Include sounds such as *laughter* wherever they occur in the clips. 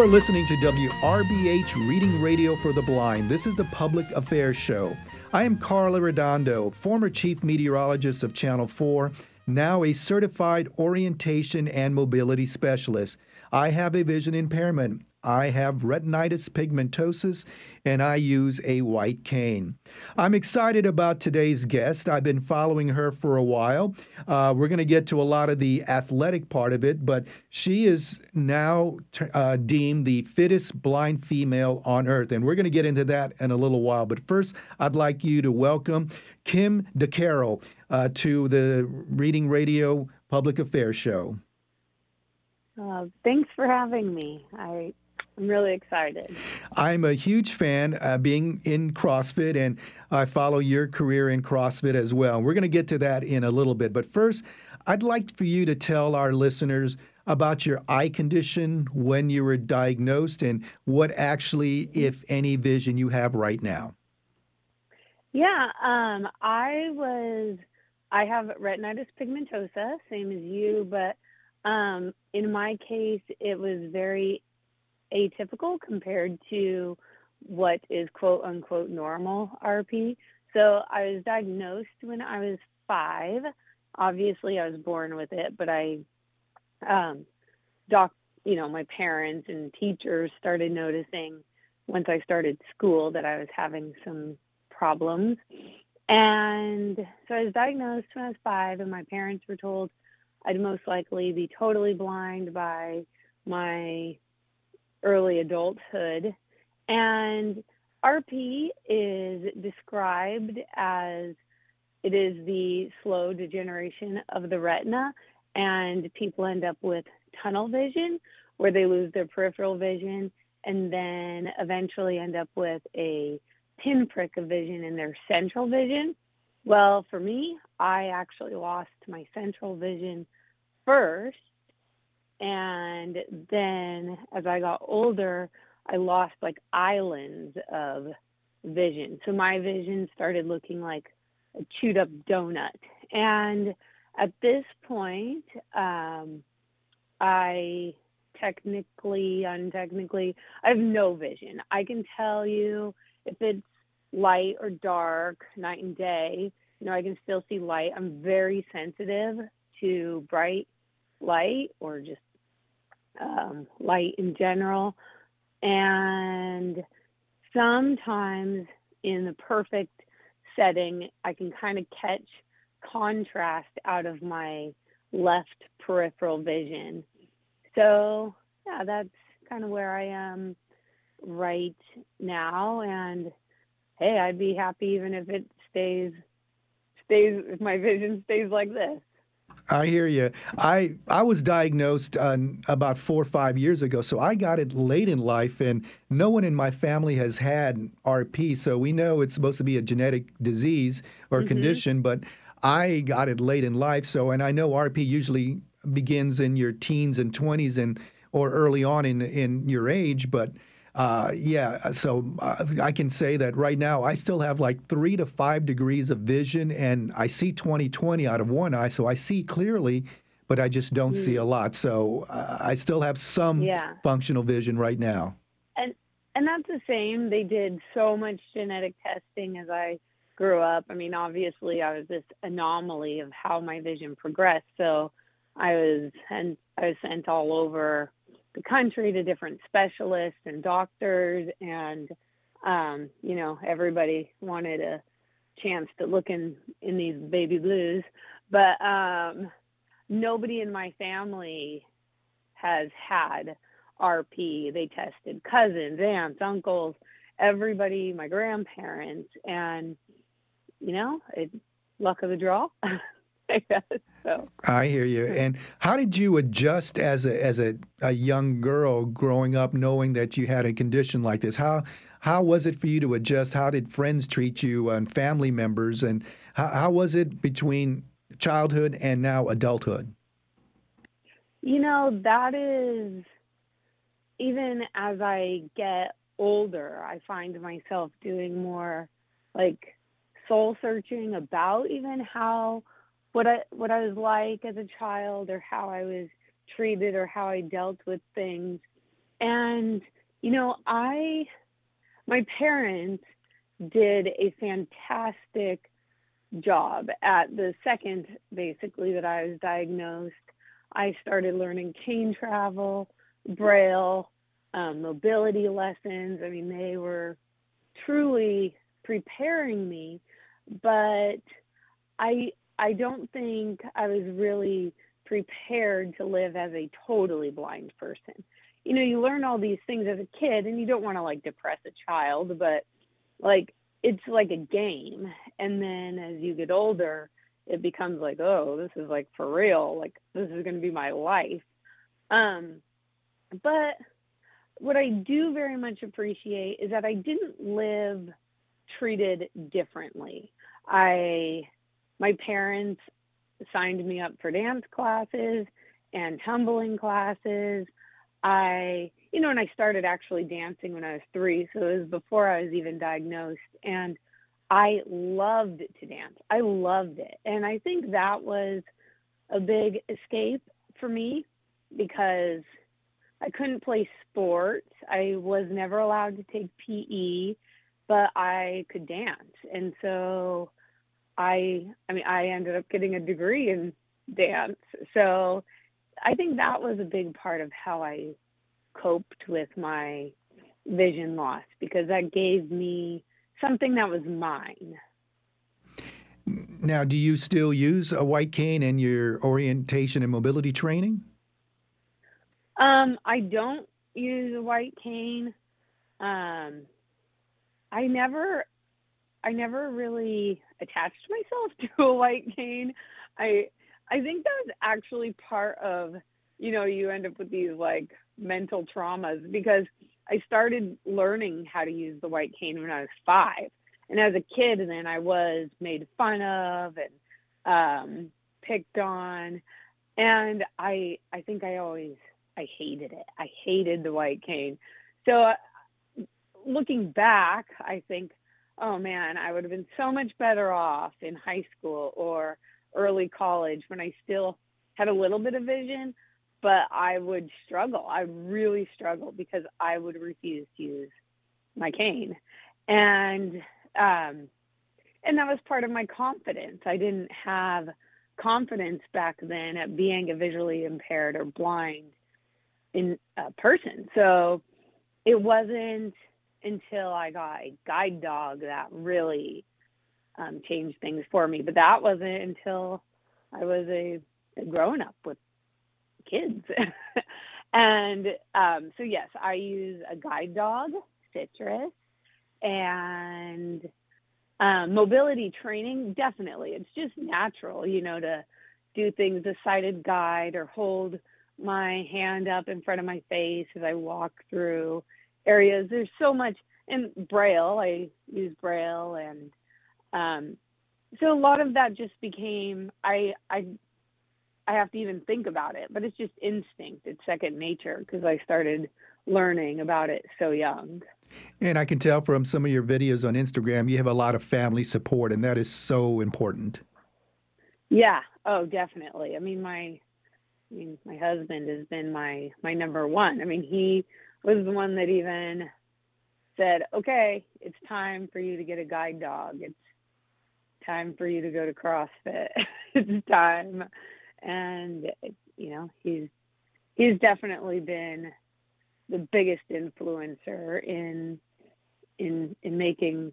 You are listening to WRBH Reading Radio for the Blind. This is the Public Affairs Show. I am Carla Redondo, former chief meteorologist of Channel 4, now a certified orientation and mobility specialist. I have a vision impairment. I have retinitis pigmentosa and I use a white cane. I'm excited about today's guest. I've been following her for a while. Uh, we're going to get to a lot of the athletic part of it, but she is now uh, deemed the fittest blind female on earth. And we're going to get into that in a little while. But first, I'd like you to welcome Kym DeKeyrel uh, to the Reading Radio Public Affairs Show. Uh, thanks for having me. I I'm really excited. I'm a huge fan uh, being in CrossFit, and I follow your career in CrossFit as well. We're going to get to that in a little bit. But first, I'd like for you to tell our listeners about your eye condition, when you were diagnosed, and what actually, if any, vision you have right now. Yeah, um, I was, I have retinitis pigmentosa, same as you, but um, in my case, it was very atypical compared to what is quote unquote normal RP. So I was diagnosed when I was five. Obviously, I was born with it, but I, um, doc, you know, my parents and teachers started noticing once I started school that I was having some problems. And so I was diagnosed when I was five, and my parents were told I'd most likely be totally blind by my early adulthood. And RP is described as it is the slow degeneration of the retina, and people end up with tunnel vision where they lose their peripheral vision and then eventually end up with a pinprick of vision in their central vision. Well, for me, I actually lost my central vision first and then as I got older, I lost like islands of vision. So my vision started looking like a chewed up donut. And at this point, um, I technically, untechnically, I have no vision. I can tell you if it's light or dark, night and day. You know, I can still see light. I'm very sensitive to bright light or just um, light in general. And sometimes in the perfect setting, I can kind of catch contrast out of my left peripheral vision. So, yeah, that's kind of where I am right now. And hey, I'd be happy even if it stays stays if my vision stays like this. I hear you. I I was diagnosed uh, about four or five years ago, so I got it late in life, and no one in my family has had RP, so we know it's supposed to be a genetic disease or mm-hmm. condition, but I got it late in life, so and I know RP usually begins in your teens and twenties and or early on in in your age, but uh, yeah, so uh, I can say that right now I still have like three to five degrees of vision, and I see 20/20 out of one eye, so I see clearly, but I just don't mm. see a lot. So uh, I still have some yeah. functional vision right now. And and that's the same. They did so much genetic testing as I grew up. I mean, obviously, I was this anomaly of how my vision progressed. So I was and I was sent all over the country to different specialists and doctors and um, you know everybody wanted a chance to look in in these baby blues. But um, nobody in my family has had rp they tested cousins aunts uncles everybody my grandparents and you know it luck of the draw *laughs* so. I hear you. And how did you adjust as a as a, a young girl growing up, knowing that you had a condition like this? How how was it for you to adjust? How did friends treat you and family members? And how, how was it between childhood and now adulthood? You know, that is even as I get older, I find myself doing more like soul searching about even how what I what I was like as a child or how I was treated or how I dealt with things. and you know, I my parents did a fantastic job at the second basically that I was diagnosed. I started learning cane travel, braille, um, mobility lessons. I mean, they were truly preparing me, but I I don't think I was really prepared to live as a totally blind person. You know, you learn all these things as a kid and you don't want to like depress a child, but like it's like a game. And then as you get older, it becomes like, oh, this is like for real. Like this is going to be my life. Um but what I do very much appreciate is that I didn't live treated differently. I my parents signed me up for dance classes and tumbling classes. I, you know, and I started actually dancing when I was three, so it was before I was even diagnosed. And I loved to dance. I loved it. And I think that was a big escape for me because I couldn't play sports. I was never allowed to take PE, but I could dance. And so I I mean I ended up getting a degree in dance. So I think that was a big part of how I coped with my vision loss because that gave me something that was mine. Now, do you still use a white cane in your orientation and mobility training? Um, I don't use a white cane. Um, I never, I never really attached myself *laughs* to a white cane. I, I think that was actually part of, you know, you end up with these like mental traumas because I started learning how to use the white cane when I was five. And as a kid, then I was made fun of and um, picked on. And I, I think I always I hated it. I hated the white cane. So uh, looking back, I think, oh man, I would have been so much better off in high school or early college when I still had a little bit of vision, but I would struggle. I really struggle because I would refuse to use my cane. And um and that was part of my confidence. I didn't have confidence back then at being a visually impaired or blind in a person. So it wasn't until I got a guide dog that really um, changed things for me. But that wasn't until I was a, a grown up with kids. *laughs* and um, so, yes, I use a guide dog, Citrus, and um, mobility training. Definitely, it's just natural, you know, to do things a sighted guide or hold my hand up in front of my face as I walk through areas. There's so much in Braille. I use Braille, and um, so a lot of that just became I I I have to even think about it, but it's just instinct. It's second nature because I started learning about it so young. And I can tell from some of your videos on Instagram, you have a lot of family support, and that is so important. Yeah. Oh, definitely. I mean, my I mean, my husband has been my my number one. I mean, he was the one that even said, "Okay, it's time for you to get a guide dog. It's time for you to go to CrossFit. *laughs* it's time." And you know, he's he's definitely been the biggest influencer in in in making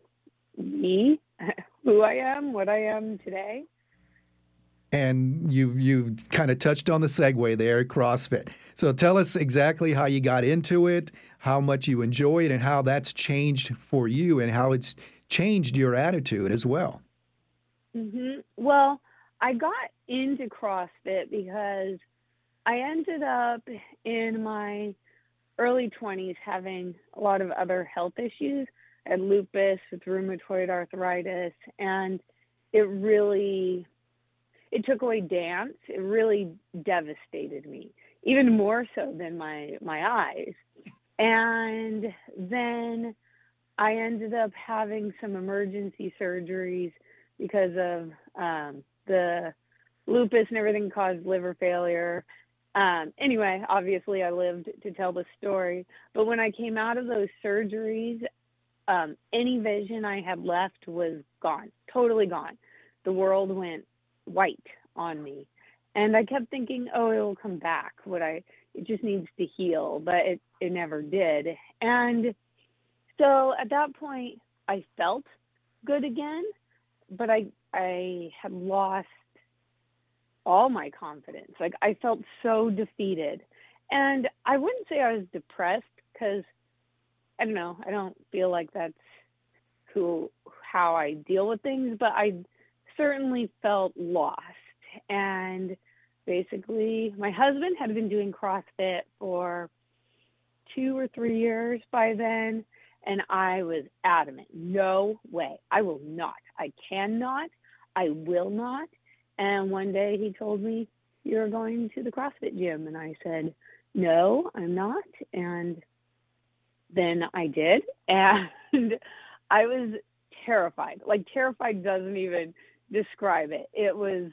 me *laughs* who I am, what I am today and you've you've kind of touched on the segue there, CrossFit. So tell us exactly how you got into it, how much you enjoy it, and how that's changed for you, and how it's changed your attitude as well. Mm-hmm. Well, I got into CrossFit because I ended up in my early 20s having a lot of other health issues. Had lupus with rheumatoid arthritis, and it really it took away dance. It really devastated me, even more so than my my eyes. And then I ended up having some emergency surgeries because of um, the lupus and everything caused liver failure. um, anyway, obviously, I lived to tell the story. But when I came out of those surgeries, um, any vision I had left was gone, totally gone. The world went white on me, and I kept thinking, "Oh, it will come back. What I it just needs to heal," but it it never did. And so at that point, I felt good again, but I I had lost all my confidence. Like I felt so defeated. And I wouldn't say I was depressed because I don't know, I don't feel like that's who how I deal with things, but I certainly felt lost. And basically my husband had been doing CrossFit for 2 or 3 years by then and I was adamant, no way. I will not. I cannot. I will not. And one day he told me, You're going to the CrossFit gym. And I said, No, I'm not. And then I did. *laughs* And I was terrified. Like, terrified doesn't even describe it. It was,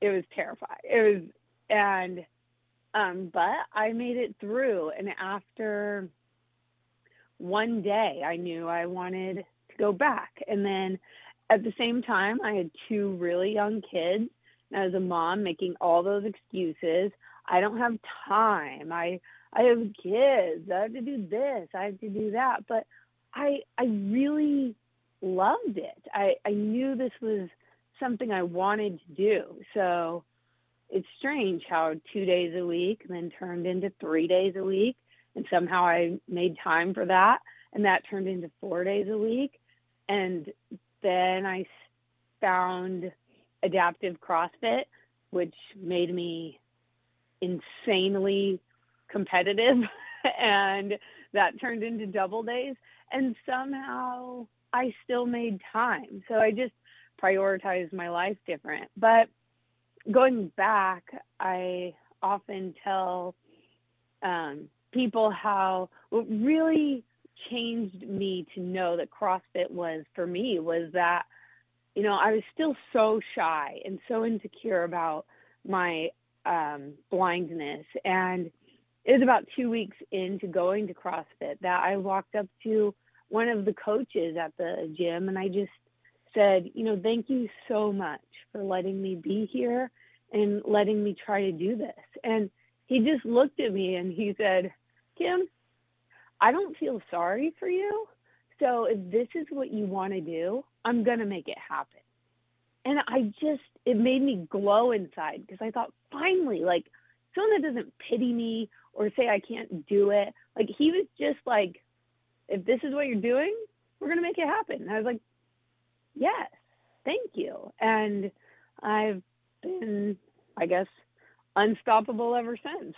it was terrifying. It was, and, um, but I made it through. And after one day, I knew I wanted to go back. And then at the same time, I had two really young kids. And as a mom, making all those excuses, I don't have time. I I have kids. I have to do this. I have to do that. But I I really loved it. I I knew this was something I wanted to do. So it's strange how two days a week then turned into three days a week, and somehow I made time for that, and that turned into four days a week, and then I found adaptive CrossFit, which made me insanely competitive. *laughs* and that turned into double days. And somehow I still made time. So I just prioritized my life different. But going back, I often tell um, people how what really changed me to know that CrossFit was for me was that, you know, I was still so shy and so insecure about my um, blindness. And it was about two weeks into going to CrossFit that I walked up to one of the coaches at the gym and I just said, you know, thank you so much for letting me be here and letting me try to do this. And he just looked at me and he said, Kym, I don't feel sorry for you. So if this is what you want to do, I'm going to make it happen. And I just, it made me glow inside because I thought, finally, like someone that doesn't pity me or say I can't do it. Like he was just like, if this is what you're doing, we're going to make it happen. And I was like, yes, thank you. And I've been, I guess, unstoppable ever since.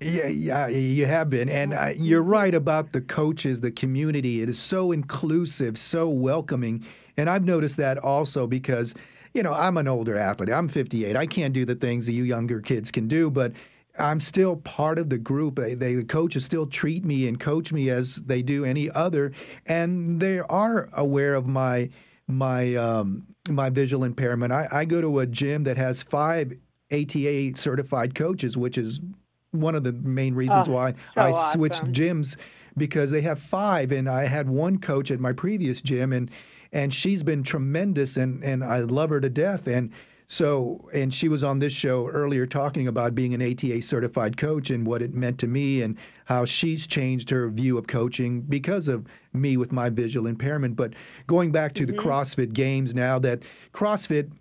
Yeah, yeah, you have been, and uh, you're right about the coaches, the community. It is so inclusive, so welcoming, and I've noticed that also because, you know, I'm an older athlete. I'm 58. I can't do the things that you younger kids can do, but I'm still part of the group. They, they, the coaches still treat me and coach me as they do any other, and they are aware of my my um, my visual impairment. I, I go to a gym that has five ATA certified coaches, which is one of the main reasons oh, why so I awesome. switched gyms because they have five, and I had one coach at my previous gym, and and she's been tremendous, and and I love her to death, and. So, and she was on this show earlier talking about being an ATA certified coach and what it meant to me and how she's changed her view of coaching because of me with my visual impairment. But going back to mm-hmm. the CrossFit Games now, that CrossFit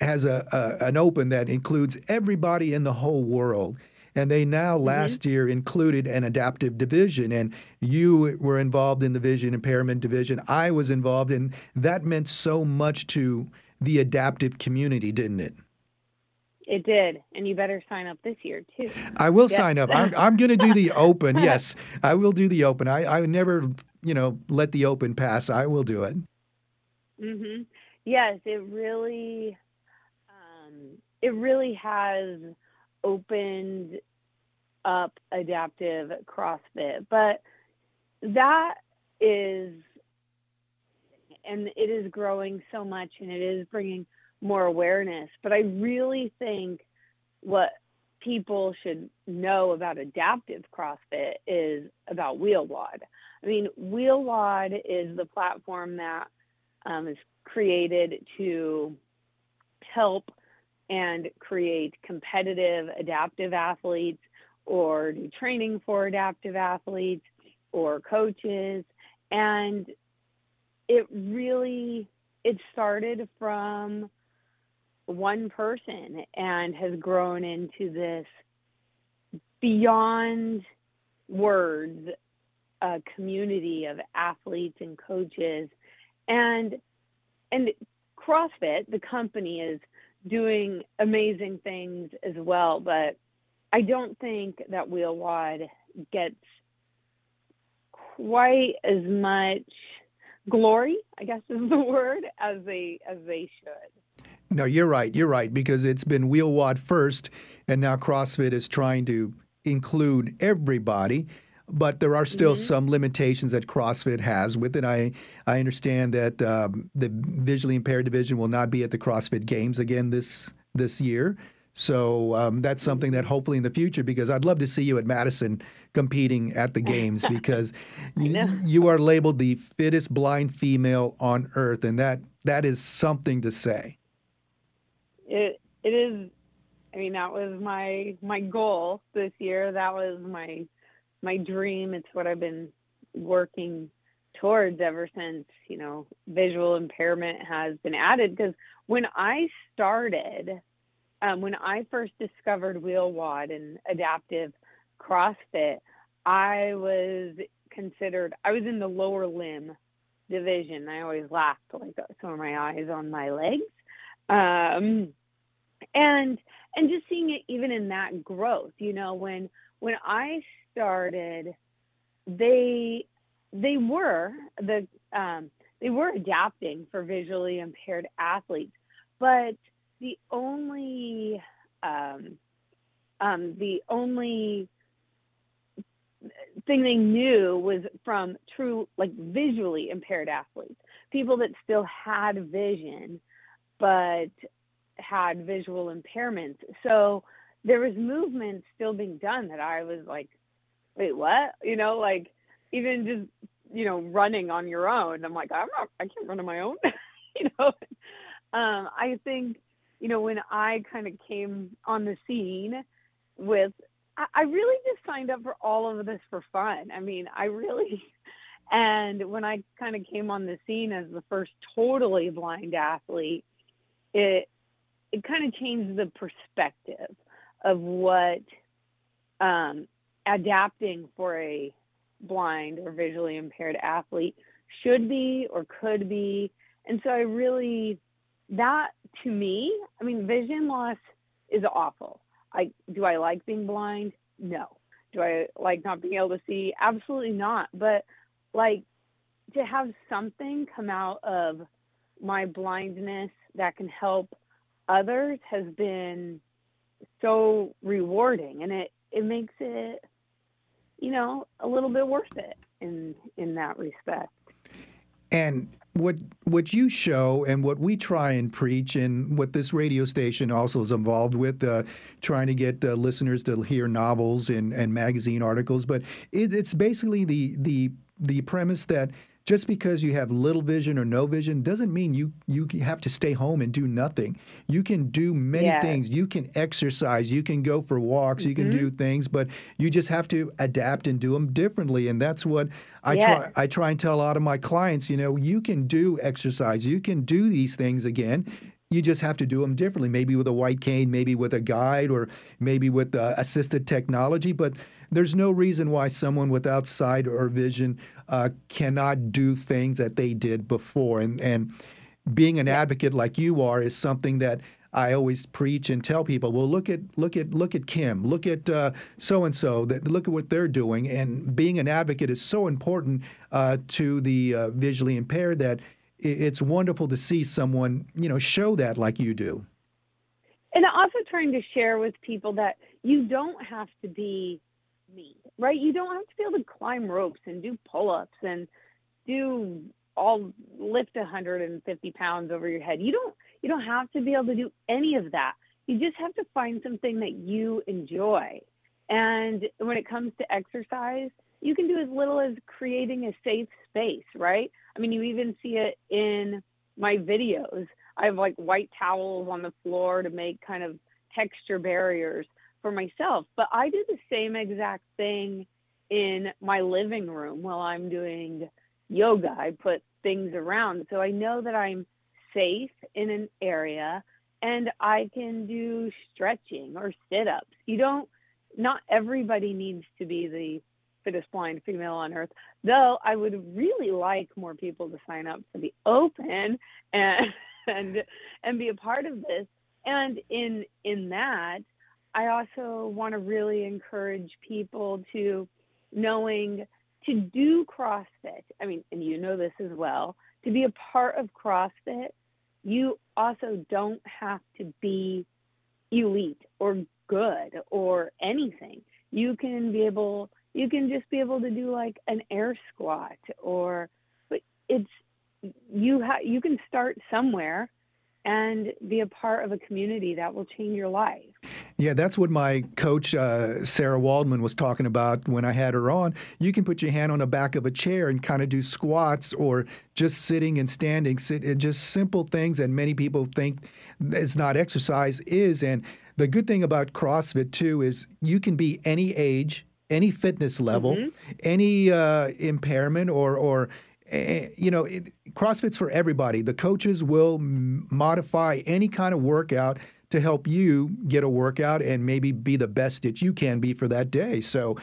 has a, a, an open that includes everybody in the whole world and they now mm-hmm. last mm-hmm. year included an adaptive division and you were involved in the vision impairment division i was involved in that meant so much to the adaptive community didn't it it did and you better sign up this year too i will yes. sign up i'm, *laughs* I'm going to do the open *laughs* yes i will do the open i, I would never you know let the open pass i will do it mm-hmm. yes it really um, it really has opened up adaptive CrossFit. But that is, and it is growing so much and it is bringing more awareness. But I really think what people should know about adaptive CrossFit is about WheelWOD. I mean, WheelWOD is the platform that um, is created to help and create competitive adaptive athletes or do training for adaptive athletes or coaches and it really it started from one person and has grown into this beyond words a community of athletes and coaches. And and CrossFit the company is doing amazing things as well but I don't think that WheelWOD gets quite as much glory, I guess is the *laughs* word, as they as they should. No, you're right. You're right because it's been WheelWOD first, and now CrossFit is trying to include everybody. But there are still mm-hmm. some limitations that CrossFit has with it. I I understand that um, the visually impaired division will not be at the CrossFit Games again this this year. So um, that's something that hopefully in the future, because I'd love to see you at Madison competing at the games, *laughs* because you, you are labeled the fittest blind female on earth, and that that is something to say. It it is. I mean, that was my my goal this year. That was my my dream. It's what I've been working towards ever since you know visual impairment has been added. Because when I started um, when I first discovered WheelWOD and adaptive CrossFit, I was considered, I was in the lower limb division. I always laughed like some of my eyes on my legs. Um, and, and just seeing it even in that growth, you know, when, when I started, they, they were the, um, they were adapting for visually impaired athletes, but the only um, um, the only thing they knew was from true like visually impaired athletes. People that still had vision but had visual impairments. So there was movement still being done that i was like wait what? You know like even just you know running on your own. I'm like i'm not i can't run on my own. *laughs* You know? Um i think you know, when I kind of came on the scene with, I, I really just signed up for all of this for fun. I mean, I really, *laughs* and when I kind of came on the scene as the first totally blind athlete, it it kind of changed the perspective of what um, adapting for a blind or visually impaired athlete should be or could be. And so I really that to me, I mean, vision loss is awful. I do I like being blind? No. Do I like not being able to see? Absolutely not. But like to have something come out of my blindness that can help others has been so rewarding and it it makes it you know a little bit worth it in in that respect and what what you show and what we try and preach and what this radio station also is involved with uh, trying to get uh, listeners to hear novels and, and magazine articles. But it, it's basically the the the premise that just because you have little vision or no vision doesn't mean you you have to stay home and do nothing. You can do many yes. things. You can exercise. You can go for walks. Mm-hmm. You can do mm-hmm. things, but you just have to adapt and do them differently. And that's what I yes. try. I try and tell a lot of my clients. You know, you can do exercise. You can do these things again. You just have to do them differently. Maybe with a white cane, maybe with a guide, or maybe with uh, assisted technology. But there's no reason why someone without sight or vision uh, cannot do things that they did before. And, and being an advocate like you are is something that I always preach and tell people. Well, look at look at look at Kym. Look at so and so. Look at what they're doing. And being an advocate is so important uh, to the uh, visually impaired that it's wonderful to see someone you know show that like you do. And also trying to share with people that you don't have to be me, right? You don't have to be able to climb ropes and do pull ups and do all lift 150 pounds over your head. You don't you don't have to be able to do any of that. you just have to find something that you enjoy. And when it comes to exercise, you can do as little as creating a safe space, right? I mean, you even see it in my videos. I have like white towels on the floor to make kind of texture barriers for myself. But I do the same exact thing in my living room while I'm doing yoga. I put things around so I know that I'm safe in an area and I can do stretching or sit ups. You don't, not everybody needs to be the fittest blind female on earth, though I would really like more people to sign up for the open and, *laughs* and, and be a part of this. And in, in that, I also want to really encourage people to knowing to do CrossFit. I mean, and you know this as well, to be a part of CrossFit, you also don't have to be elite or good or anything. You can be able you can just be able to do like an air squat or but it's you ha- you can start somewhere and be a part of a community that will change your life. Yeah, that's what my coach, uh, Sarah Waldman, was talking about when I had her on. You can put your hand on the back of a chair and kind of do squats or just sitting and standing, sit, uh, just simple things that many people think is not exercise is. And the good thing about CrossFit, too, is you can be any age, any fitness level, mm-hmm. any uh, impairment or, or you know, it, CrossFit's for everybody. The coaches will m- modify any kind of workout to help you get a workout and maybe be the best that you can be for that day. So,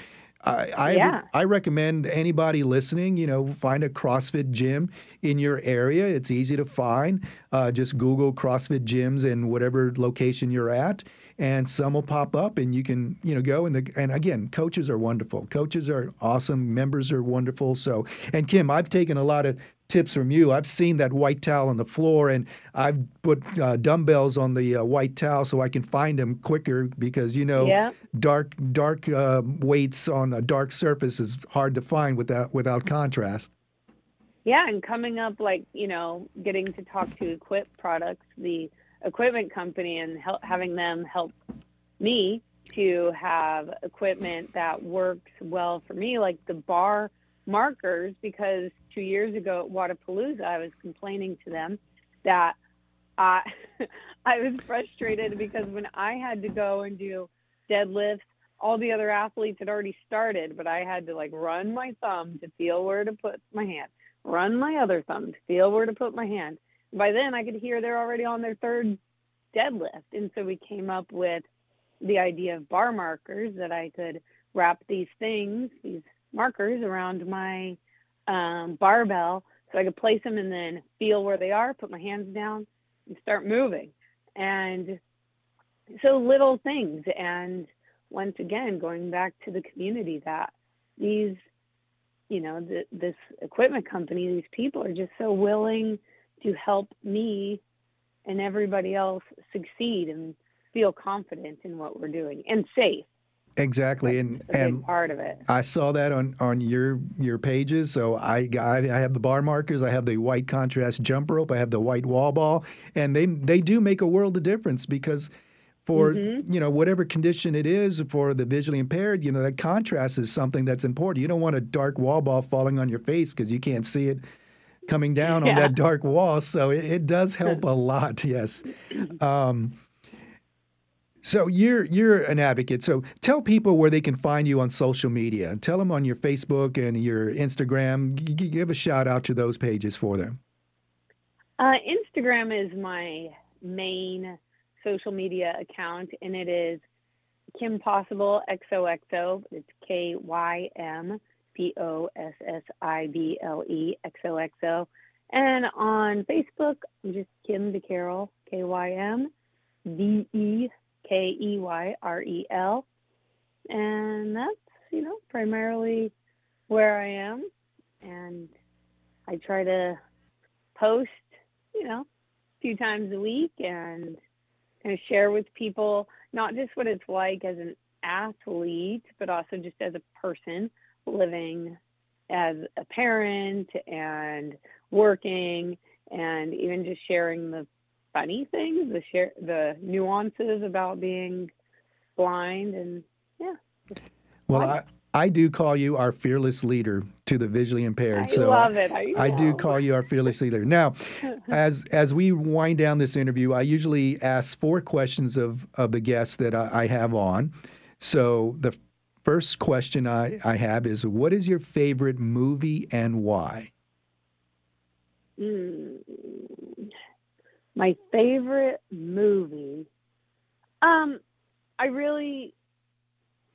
I I, yeah. I recommend anybody listening, you know, find a CrossFit gym in your area. It's easy to find. Uh, just Google CrossFit gyms in whatever location you're at, and some will pop up and you can you know go and the and again coaches are wonderful. Coaches are awesome. Members are wonderful. So and Kym i've taken a lot of tips from you. I've seen that white towel on the floor and i've put uh, dumbbells on the uh, white towel so i can find them quicker because you know yeah. dark dark uh, weights on a dark surface is hard to find without without contrast. Yeah and coming up like you know getting to talk to equip products the equipment company and help, having them help me to have equipment that works well for me, like the bar markers, because two years ago at Wodapalooza, I was complaining to them that I, *laughs* I was frustrated because when I had to go and do deadlifts, all the other athletes had already started, but I had to like run my thumb to feel where to put my hand, run my other thumb to feel where to put my hand by then I could hear they're already on their third deadlift. And so we came up with the idea of bar markers that I could wrap these things, these markers around my um, barbell so I could place them and then feel where they are, put my hands down and start moving. And so little things. And once again, going back to the community that these, you know, the, this equipment company, these people are just so willing to help me and everybody else succeed and feel confident in what we're doing and safe. Exactly, and and part of it. I saw that on, on your your pages. So I, I, I have the bar markers, I have the white contrast jump rope, I have the white wall ball, and they they do make a world of difference because for mm-hmm. you know whatever condition it is for the visually impaired, you know that contrast is something that's important. You don't want a dark wall ball falling on your face because you can't see it coming *laughs* down yeah. on that dark wall. So it, it does help a lot. *laughs* Yes. Um, so you're you're an advocate. So tell people where they can find you on social media. Tell them on your Facebook and your Instagram. G- give a shout out to those pages for them. Uh, Instagram is my main social media account, and it is Kym Possible XOXO. It's K Y M P O S S I B L E X O X O. And on Facebook, I'm just Kym DeKeyrel, K Y M D E K E Y R E L. And that's, you know, primarily where I am. And I try to post, you know, a few times a week and kind of share with people not just what it's like as an athlete, but also just as a person living as a parent and working and even just sharing the funny things, the share, the nuances about being blind, and yeah. Well, I, I do call you our fearless leader to the visually impaired. I so love it. I, I do call you our fearless leader. Now, *laughs* as as we wind down this interview, I usually ask four questions of of the guests that I, I have on. So the first question I, I have is, what is your favorite movie and why? Mm, my favorite movie. Um, I really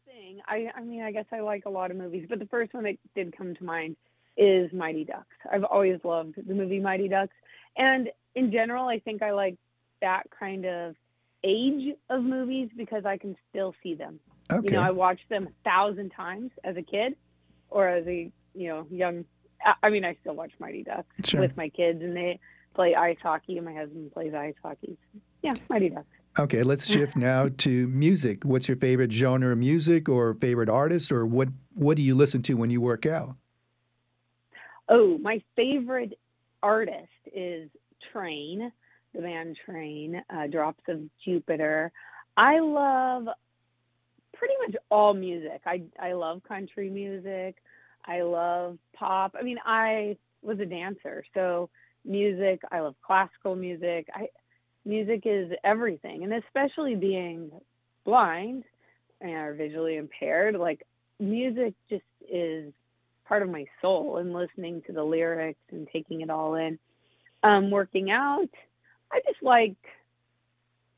thing. I I mean, I guess I like a lot of movies, but the first one that did come to mind is Mighty Ducks. I've always loved the movie Mighty Ducks, and in general, I think I like that kind of age of movies because I can still see them. Okay. You know, I watched them a thousand times as a kid or as a you know young. I- mean, I still watch Mighty Ducks Sure. with my kids, and they play ice hockey, and my husband plays ice hockey. Yeah, Mighty Ducks. Okay, let's shift now to music. What's your favorite genre of music or favorite artist or what what do you listen to when you work out? Oh, my favorite artist is Train, the band Train, uh, Drops of Jupiter. I love pretty much all music. I I love country music. I love pop. I mean, I was a dancer, so music. I love classical music. I music is everything, and especially being blind or visually impaired, like music just is part of my soul and listening to the lyrics and taking it all in. Um, working out, I just like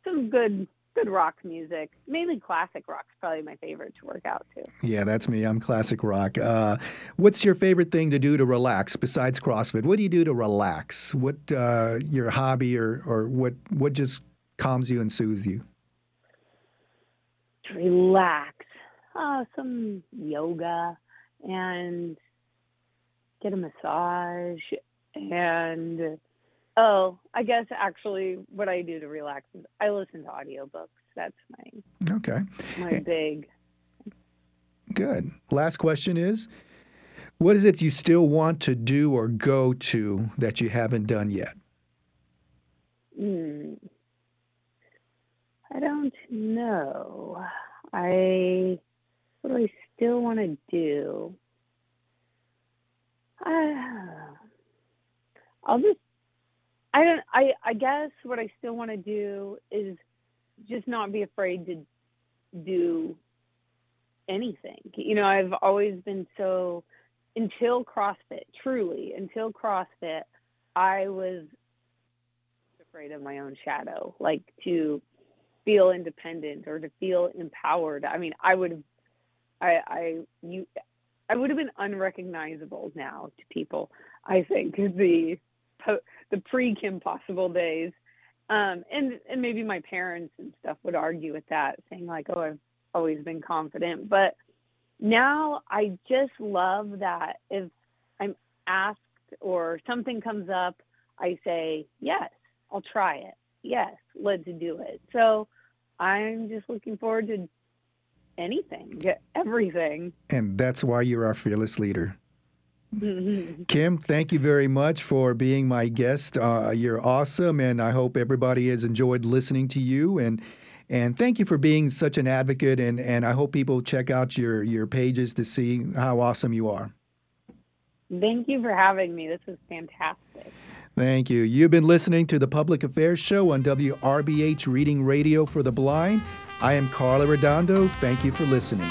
some good good rock music. Mainly classic rock's probably my favorite to work out to. Yeah, that's me. I'm classic rock. Uh, what's your favorite thing to do to relax besides CrossFit? What do you do to relax? What uh, your hobby or or what what just calms you and soothes you? To relax, uh, some yoga and get a massage and oh, I guess actually what I do to relax is I listen to audiobooks. That's my Okay, my big good. Last question is, what is it you still want to do or go to that you haven't done yet? Hmm. I don't know. I what do I still want to do? I, I'll just. I. I guess what I still want to do is just not be afraid to do anything. You know, I've always been so until CrossFit. Truly, until CrossFit, I was afraid of my own shadow, like to feel independent or to feel empowered. I mean, I would have, I, I, you, I would have been unrecognizable now to people. I think the the pre Kym Possible days, um, and and maybe my parents and stuff would argue with that, saying like, oh, I've always been confident, but now I just love that if I'm asked or something comes up, I say yes, I'll try it. Yes, let's do it. So I'm just looking forward to anything, everything. And that's why you're our fearless leader. Kym, thank you very much for being my guest. Uh, you're awesome, and I hope everybody has enjoyed listening to you. And and thank you for being such an advocate. And, and I hope people check out your your pages to see how awesome you are. Thank you for having me. This is fantastic. Thank you. You've been listening to the Public Affairs Show on WRBH Reading Radio for the Blind. I am Carla Redondo. Thank you for listening.